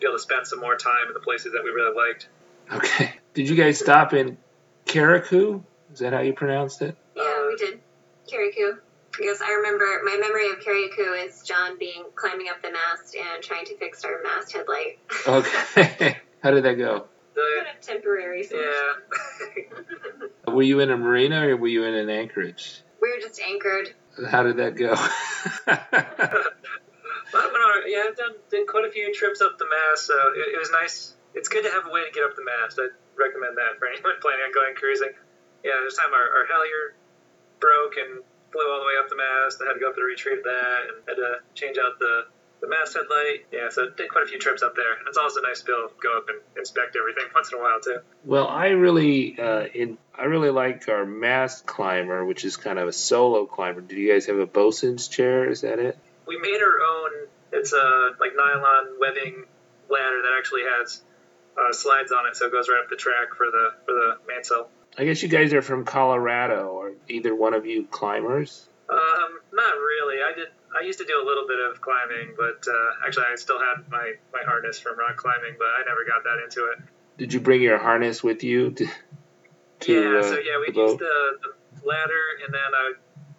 be able to spend some more time in the places that we really liked. Okay. Did you guys stop in Carriacou? Is that how you pronounced it? Yeah, we uh, did. Carriacou. Because I remember my memory of Carriacou is John being climbing up the mast and trying to fix our mast headlight. Okay. how did that go? The, kind of temporary solution. yeah. Were you in a marina or were you in an anchorage? We were just anchored. How did that go? But, but, uh, yeah, I've done, quite a few trips up the mast, so it, it was nice. It's good to have a way to get up the mast. I'd recommend that for anyone planning on going cruising. Yeah, this time our, our halyard broke and flew all the way up the mast. I had to go up and retrieve that and had to change out the, the mast headlight. Yeah, so did quite a few trips up there. And it's also nice to be able to go up and inspect everything once in a while, too. well, I really, uh, in I really like our mast climber, which is kind of a solo climber. Do you guys have a bosun's chair? Is that it? we made our own. It's a like nylon webbing ladder that actually has uh, slides on it, so it goes right up the track for the for the mainsail. I guess you guys are from Colorado, or either one of you climbers. Um, not really. I did. I used to do a little bit of climbing, but uh, actually, I still had my my harness from rock climbing, but I never got that into it. Did you bring your harness with you to? to yeah. uh, so yeah, we the used the, the ladder, and then I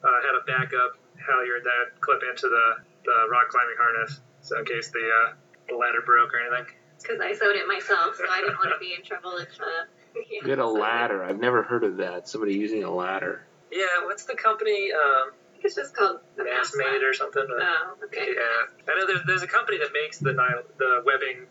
uh, had a backup halyard that I'd clip into the the rock climbing harness, so in case the uh, the ladder broke or anything. Because I sewed it myself, so I didn't want to be in trouble if. Uh, You had a ladder. I've never heard of that. Somebody using a ladder. Yeah. What's the company? Um, I think it's just called the Mast Mate or something. Oh, okay. Yeah, I know there's, there's a company that makes the Nile, the webbing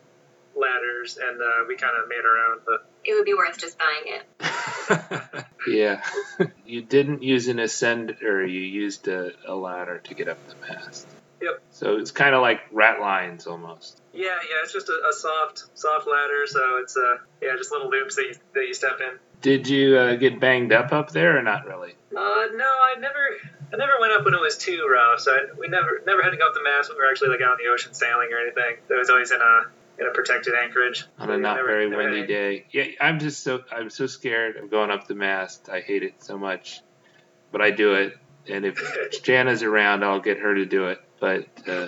ladders, and uh, we kind of made our own. But It would be worth just buying it. yeah. you didn't use an ascender. You used a, a ladder to get up the mast. Yep. So it's kind of like rat lines almost. yeah, yeah, it's just a, a soft, soft ladder. So it's uh, yeah, just little loops that you that you step in. Did you uh, get banged up up there or not really? Uh, no, I never, I never went up when it was too rough. So I, we never, never had to go up the mast when we were actually like out in the ocean sailing or anything. It was always in a in a protected anchorage. On a not never- very never windy day. Yeah, I'm just so I'm so scared of going up the mast. I hate it so much, but I do it. And if Jana's around, I'll get her to do it. But uh,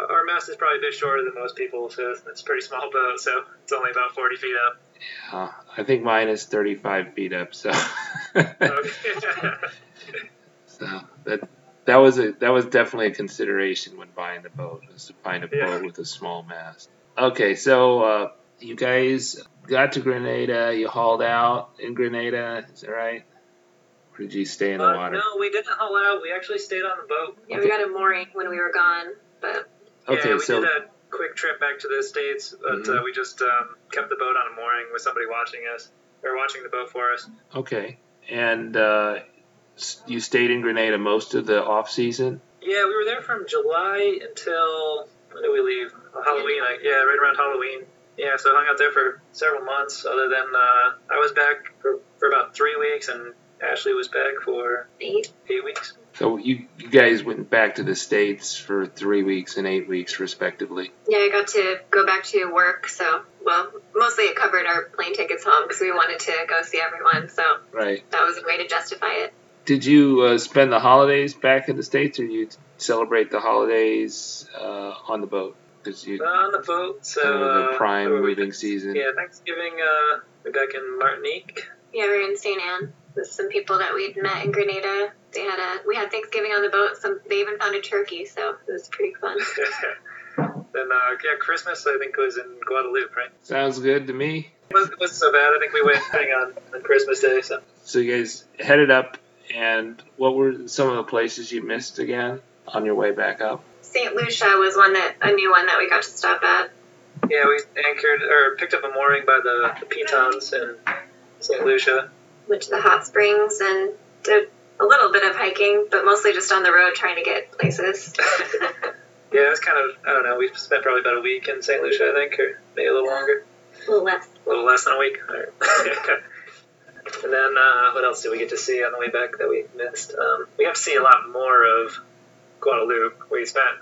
Our mast is probably a bit shorter than most people, so it's, a pretty small boat. So it's only about forty feet up. uh, I think mine is 35 feet up. So, Okay. so that that was a that was definitely a consideration when buying the boat. Was to find a Yeah. boat with a small mast. Okay, so uh, you guys got to Grenada. You hauled out in Grenada. Is that right? Or did you stay in the Uh, water? no, we didn't haul out. We actually stayed on the boat. Yeah, we got a mooring when we were gone, but Okay, yeah, we so did a quick trip back to the states, but Mhm. uh, we just um, kept the boat on a mooring with somebody watching us or watching the boat for us. Okay. And uh, you stayed in Grenada most of the off season? Yeah, we were there from July until when did we leave? Halloween. Like, yeah, right around Halloween. Yeah, so I hung out there for several months. Other than uh, I was back for, for about three weeks, and Ashley was back for eight. eight weeks. So you, you guys went back to the States for three weeks and eight weeks, respectively. Yeah, I got to go back to work, so, well, mostly it covered our plane tickets home because we wanted to go see everyone, so Right. that was a way to justify it. Did you uh, spend the holidays back in the States or you celebrate the holidays uh, on the boat? Because you Uh, on the boat, so kind of uh, the prime where moving season. Yeah, Thanksgiving. Uh, we're back in Martinique. Yeah, we're in St. Anne with some people that we'd met in Grenada. They had a we had Thanksgiving on the boat. Some they even found a turkey, so it was pretty fun. then uh, yeah, Christmas I think was in Guadeloupe, right? Sounds good to me. It wasn't, it wasn't so bad. I think we went hang on on Christmas Day. So So you guys headed up, and what were some of the places you missed again on your way back up? St. Lucia was one that a new one that we got to stop at. yeah, we anchored or picked up a mooring by the, the Pitons in St. Lucia. Went to the hot springs and did a little bit of hiking, but mostly just on the road trying to get places. Yeah, it was kind of I don't know. We spent probably about a week in St. Lucia, I think, or maybe a little longer, a little less. a little less than a week. and then uh, what else did we get to see on the way back that we missed? Um, we got to see a lot more of Guadeloupe. We spent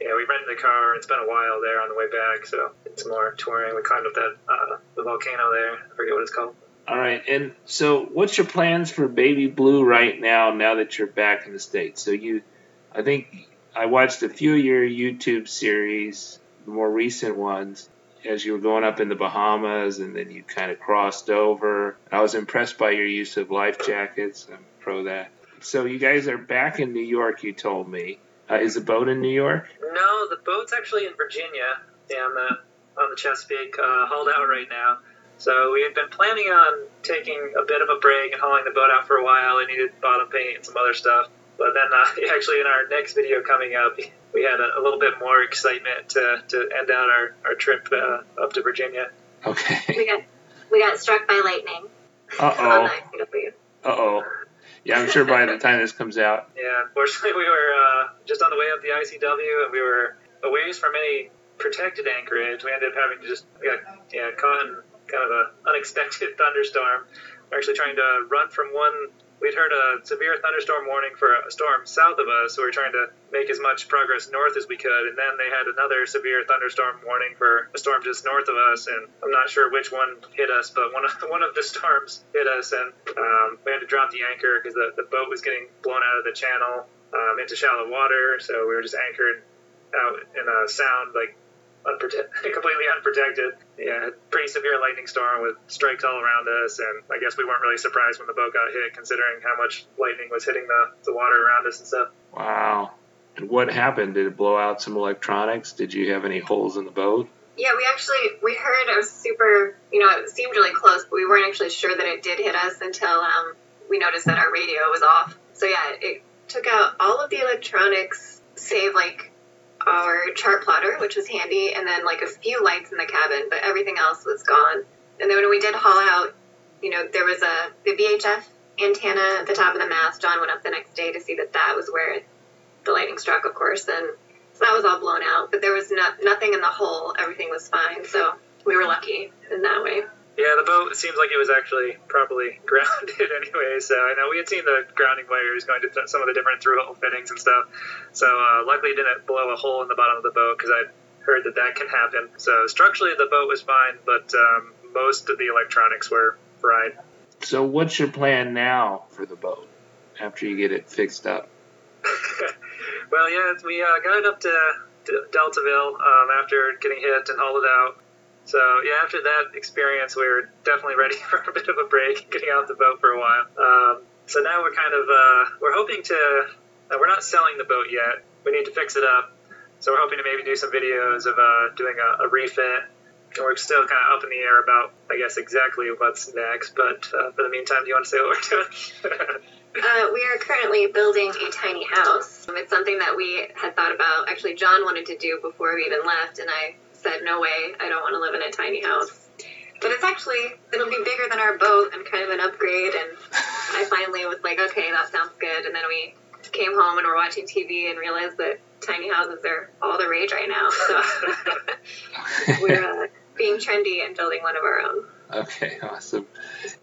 yeah, we rented a car and spent a while there on the way back, so it's more touring. We climbed up that uh, the volcano there. I forget what it's called. All right, and so what's your plans for Baby Blue right now? Now that you're back in the states, so you, I think I watched a few of your YouTube series, the more recent ones, as you were going up in the Bahamas, and then you kind of crossed over. I was impressed by your use of life jackets. I'm pro that. So you guys are back in New York. You told me. Uh, is the boat in New York? No, the boat's actually in Virginia, down the on the Chesapeake, uh, hauled out right now. So we had been planning on taking a bit of a break and hauling the boat out for a while. It needed bottom paint and some other stuff. But then, uh, actually, in our next video coming up, we had a, a little bit more excitement to, to end out our, our trip uh, up to Virginia. Okay. We got we got struck by lightning Uh oh. Uh oh. Yeah, I'm sure by the time this comes out. Yeah, unfortunately, we were uh, just on the way up the ICW, and we were away from any protected anchorage. We ended up having to just we got yeah caught in kind of a unexpected thunderstorm. We're actually trying to run from one. We'd heard a severe thunderstorm warning for a storm south of us, so we were trying to make as much progress north as we could. And then they had another severe thunderstorm warning for a storm just north of us, and I'm not sure which one hit us, but one of one of the storms hit us, and um, we had to drop the anchor because the, the boat was getting blown out of the channel um, into shallow water. So we were just anchored out in a sound like unprote- completely unprotected. Yeah, pretty severe lightning storm with strikes all around us, and I guess we weren't really surprised when the boat got hit, considering how much lightning was hitting the, the water around us and stuff. Wow. And what happened? Did it blow out some electronics? Did you have any holes in the boat? Yeah, we actually we heard a super. You know, it seemed really close, but we weren't actually sure that it did hit us until um, we noticed that our radio was off. So yeah, it took out all of the electronics, save like our chart plotter, which was handy, and then like a few lights in the cabin, but everything else was gone. And then when we did haul out, you know, there was a the VHF antenna at the top of the mast. John went up the next day to see that that was where the lightning struck, of course, and so that was all blown out. But there was no, nothing in the hole. Everything was fine. So we were lucky in that way. Yeah, the boat seems like it was actually properly grounded anyway. So I know we had seen the grounding wires going to th- some of the different through-hole fittings and stuff. So uh, luckily, it didn't blow a hole in the bottom of the boat because I heard that that can happen. So structurally, the boat was fine, but um, most of the electronics were fried. So what's your plan now for the boat after you get it fixed up? well, yeah, we uh, got it up to, to Deltaville um, after getting hit and hauled it out. So yeah, after that experience, we were definitely ready for a bit of a break, getting off the boat for a while. Um, so now we're kind of uh, we're hoping to uh, we're not selling the boat yet. We need to fix it up. So we're hoping to maybe do some videos of uh, doing a, a refit. And we're still kind of up in the air about, I guess, exactly what's next. But uh, for the meantime, do you want to say what we're doing? Uh, we are currently building a tiny house. Um, It's something that we had thought about. Actually, John wanted to do before we even left, and I said, "No way! I don't want to live in a tiny house." But it's actually it'll be bigger than our boat and kind of an upgrade. And I finally was like, "Okay, that sounds good." And then we came home and we're watching TV and realized that tiny houses are all the rage right now. So we're uh, being trendy and building one of our own. Okay, awesome.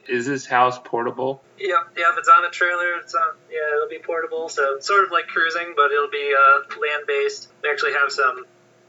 Is this house portable? Yep, yep. It's on a trailer. It's on. Yeah, it'll be portable. So sort of like cruising, but it'll be uh, land based. We actually have some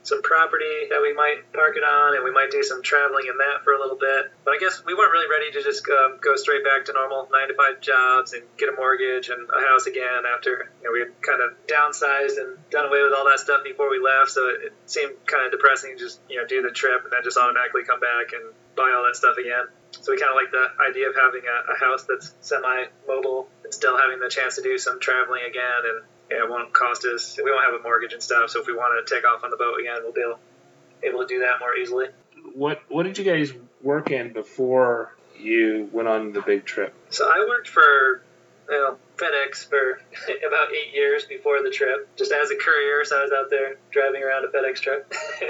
some property that we might park it on, and we might do some traveling in that for a little bit. But I guess we weren't really ready to just um, go straight back to normal nine to five jobs and get a mortgage and a house again after you know, we had kind of downsized and done away with all that stuff before we left. So it, seemed kind of depressing to just you know do the trip and then just automatically come back and buy all that stuff again. So we kind of like the idea of having a, a house that's semi-mobile and still having the chance to do some traveling again, and yeah, it won't cost us. We won't have a mortgage and stuff, so if we want to take off on the boat again, we'll be able, able to do that more easily. What What did you guys work in before you went on the big trip? So I worked for you know, FedEx for about eight years before the trip, just as a courier. So I was out there driving around a FedEx truck.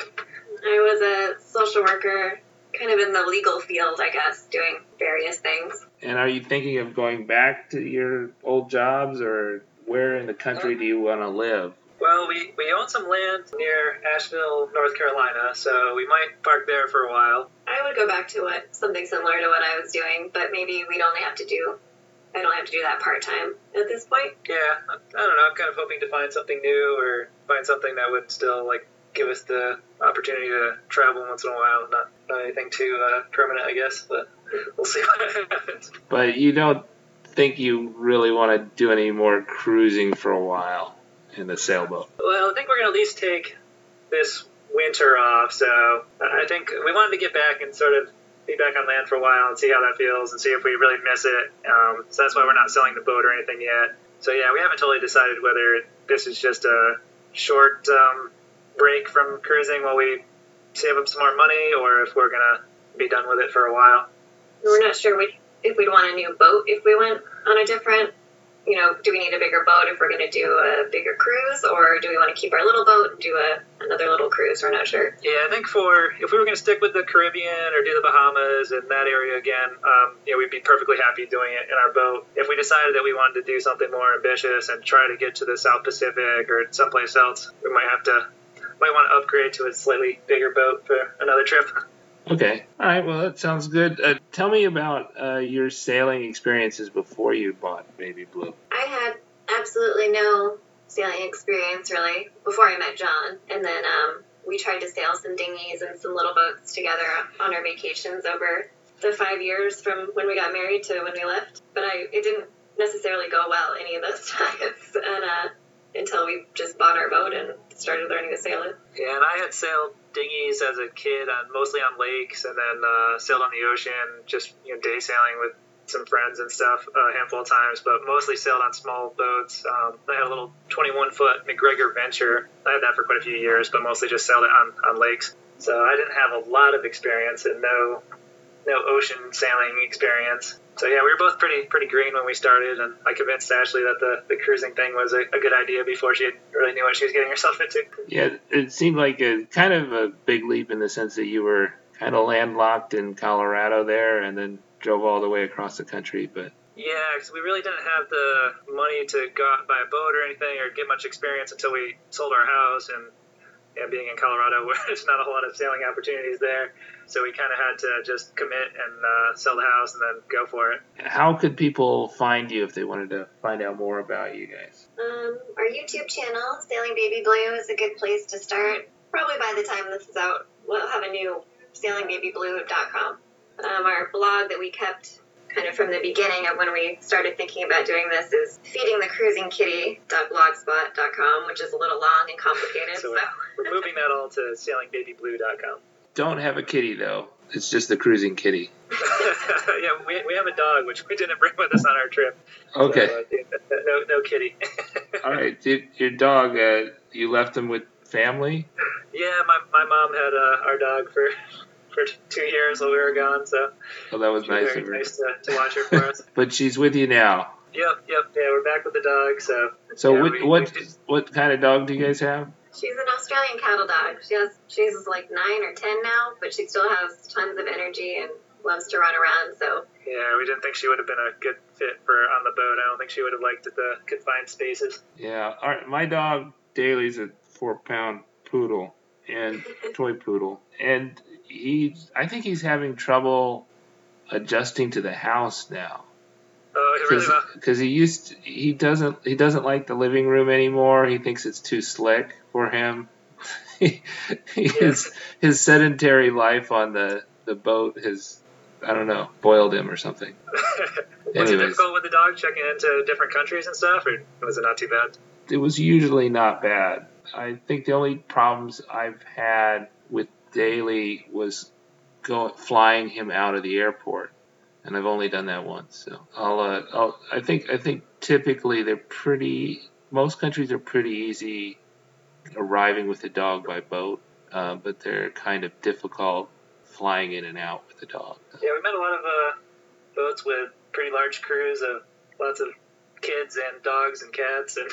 I was a social worker, kind of in the legal field, I guess, doing various things. And are you thinking of going back to your old jobs, or where in the country do you want to live? Well, we, we own some land near Asheville, North Carolina, so we might park there for a while. I would go back to what something similar to what I was doing, but maybe we'd only have to do. I don't have to do that part time at this point. Yeah, I, I don't know. I'm kind of hoping to find something new or find something that would still like give us the opportunity to travel once in a while. Not not anything too uh, permanent, I guess. But we'll see what happens. But you don't think you really want to do any more cruising for a while in the sailboat. Well, I think we're gonna at least take this winter off. So I think we wanted to get back and sort of be back on land for a while and see how that feels and see if we really miss it. Um, so that's why we're not selling the boat or anything yet. So yeah, we haven't totally decided whether this is just a short um, break from cruising while we save up some more money, or if we're gonna be done with it for a while. We're not sure we, if we'd want a new boat if we went on a different, you know, do we need a bigger boat if we're going to do a bigger cruise, or do we want to keep our little boat and do a, another little cruise? We're not sure. Yeah, I think for if we were going to stick with the Caribbean or do the Bahamas and that area again, um, know, we'd be perfectly happy doing it in our boat. If we decided that we wanted to do something more ambitious and try to get to the South Pacific or someplace else, we might have to might want to upgrade to a slightly bigger boat for another trip. Okay. All right. Well, that sounds good. Uh, tell me about uh, your sailing experiences before you bought Baby Blue. I had absolutely no sailing experience really before I met John, and then um, we tried to sail some dinghies and some little boats together on our vacations over the five years from when we got married to when we left. But I it didn't necessarily go well any of those times, and uh, until we just bought our boat and started learning to sail it. Yeah, and I had sailed dinghies as a kid, on mostly on lakes, and then uh, sailed on the ocean, just you know, day sailing with some friends and stuff a handful of times, but mostly sailed on small boats. Um, I had a little 21 foot MacGregor Venture. I had that for quite a few years, but mostly just sailed it on, on lakes. So I didn't have a lot of experience and no no ocean sailing experience. So yeah, we were both pretty pretty green when we started, and I convinced Ashley that the, the cruising thing was a, a good idea before she really knew what she was getting herself into. Yeah, it seemed like a kind of a big leap in the sense that you were kind of landlocked in Colorado there, and then drove all the way across the country. But Yeah, because we really didn't have the money to go out and buy a boat or anything or get much experience until we sold our house. And yeah, being in Colorado, where there's not a whole lot of sailing opportunities there, so we kind of had to just commit and uh, sell the house and then go for it. how could people find you if they wanted to find out more about you guys? Um, our YouTube channel, Sailing Baby Blue, is a good place to start. Probably by the time this is out, we'll have a new sailingbabyblue.com. Um, our blog that we kept kind of from the beginning of when we started thinking about doing this is feedingthecruisingkitty.blogspot.com, which is a little long and complicated. So so we're, we're moving that all to sailingbabyblue.com. Don't have a kitty though. It's just the cruising kitty. yeah, we, we have a dog, which we didn't bring with us on our trip. Okay. So, uh, no, no kitty. All right. Did your dog? Uh, you left him with family? Yeah, my, my mom had uh, our dog for for two years while we were gone, so Oh, that was it was nice very of her. nice to, to watch her for us. But she's with you now. yep, yep, yeah, we're back with the dog, so So Yeah, what we- what we- what kind of dog do you guys have? she's an Australian cattle dog. She has she's like nine or ten now, but she still has tons of energy and loves to run around. So yeah, we didn't think she would have been a good fit for on the boat. I don't think she would have liked the confined spaces. Yeah. All right. My dog Daly's a four pound poodle and toy poodle, and he I think he's having trouble adjusting to the house now. Uh, oh, it really because he used he doesn't he doesn't like the living room anymore. He thinks it's too slick for him. his his sedentary life on the the boat has I don't know boiled him or something. Was it difficult with the dog checking into different countries and stuff, or was it not too bad? it was usually not bad. I think the only problems I've had with Daly was go flying him out of the airport, and I've only done that once. So I'll, uh, I'll I think I think typically they're pretty. Most countries are pretty easy arriving with the dog by boat, uh, but they're kind of difficult flying in and out with the dog. Yeah, we met a lot of uh, boats with pretty large crews of lots of kids and dogs and cats, and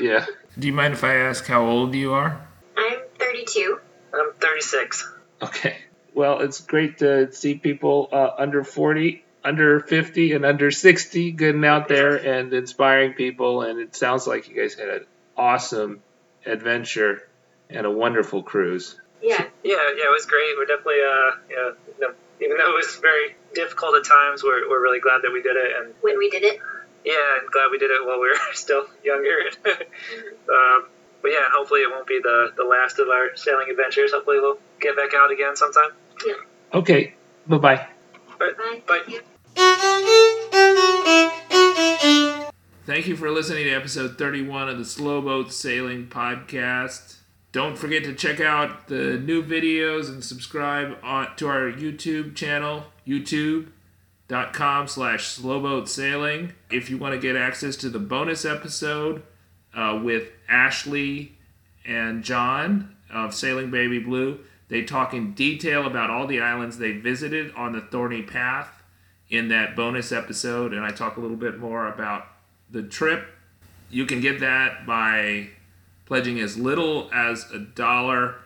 Yeah. Do you mind if I ask how old you are? I'm 32. I'm 36. Okay. Well, it's great to see people uh, under 40, under 50, and under 60 getting out there and inspiring people. And it sounds like you guys had an awesome adventure and a wonderful cruise. Yeah, Yeah, yeah, it was great. We're definitely, uh, you know, even though it was very difficult at times, we're, we're really glad that we did it, and when we did it. Yeah, and glad we did it while we were still younger. um, but yeah, and hopefully it won't be the, the last of our sailing adventures. Hopefully we'll get back out again sometime. Yeah. Okay. Bye bye. Bye. Bye. Bye. Thank you for listening to episode 31 of the Slow Boat Sailing Podcast. Don't forget to check out the new videos and subscribe on, to our YouTube channel, youtube.com slash slowboat sailing If you want to get access to the bonus episode uh, with Ashley and John of Sailing Baby Blue, they talk in detail about all the islands they visited on the Thorny Path in that bonus episode, and I talk a little bit more about the trip. You can get that by pledging as little as a dollar.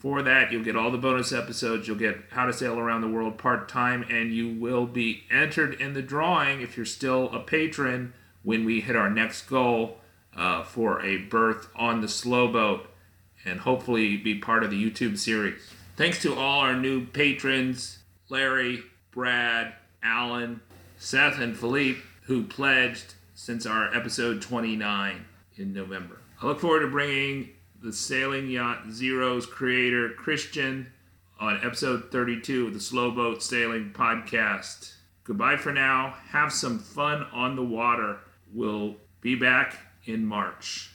For that, you'll get all the bonus episodes. You'll get How to Sail Around the World part time, and you will be entered in the drawing if you're still a patron when we hit our next goal uh, for a berth on the slow boat and hopefully be part of the YouTube series. Thanks to all our new patrons Larry, Brad, Alan, Seth, and Philippe who pledged since our episode 29 in November. I look forward to bringing the Sailing Yacht Zero's creator, Christian, on episode 32 of the Slow Boat Sailing Podcast. Goodbye for now. Have some fun on the water. We'll be back in March.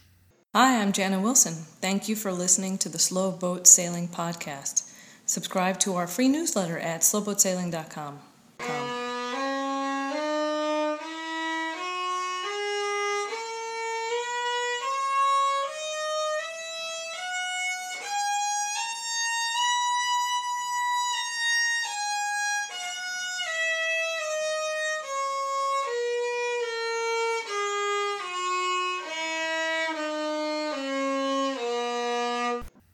Hi, I'm Jana Wilson. Thank you for listening to the Slow Boat Sailing Podcast. Subscribe to our free newsletter at slowboatsailing.com.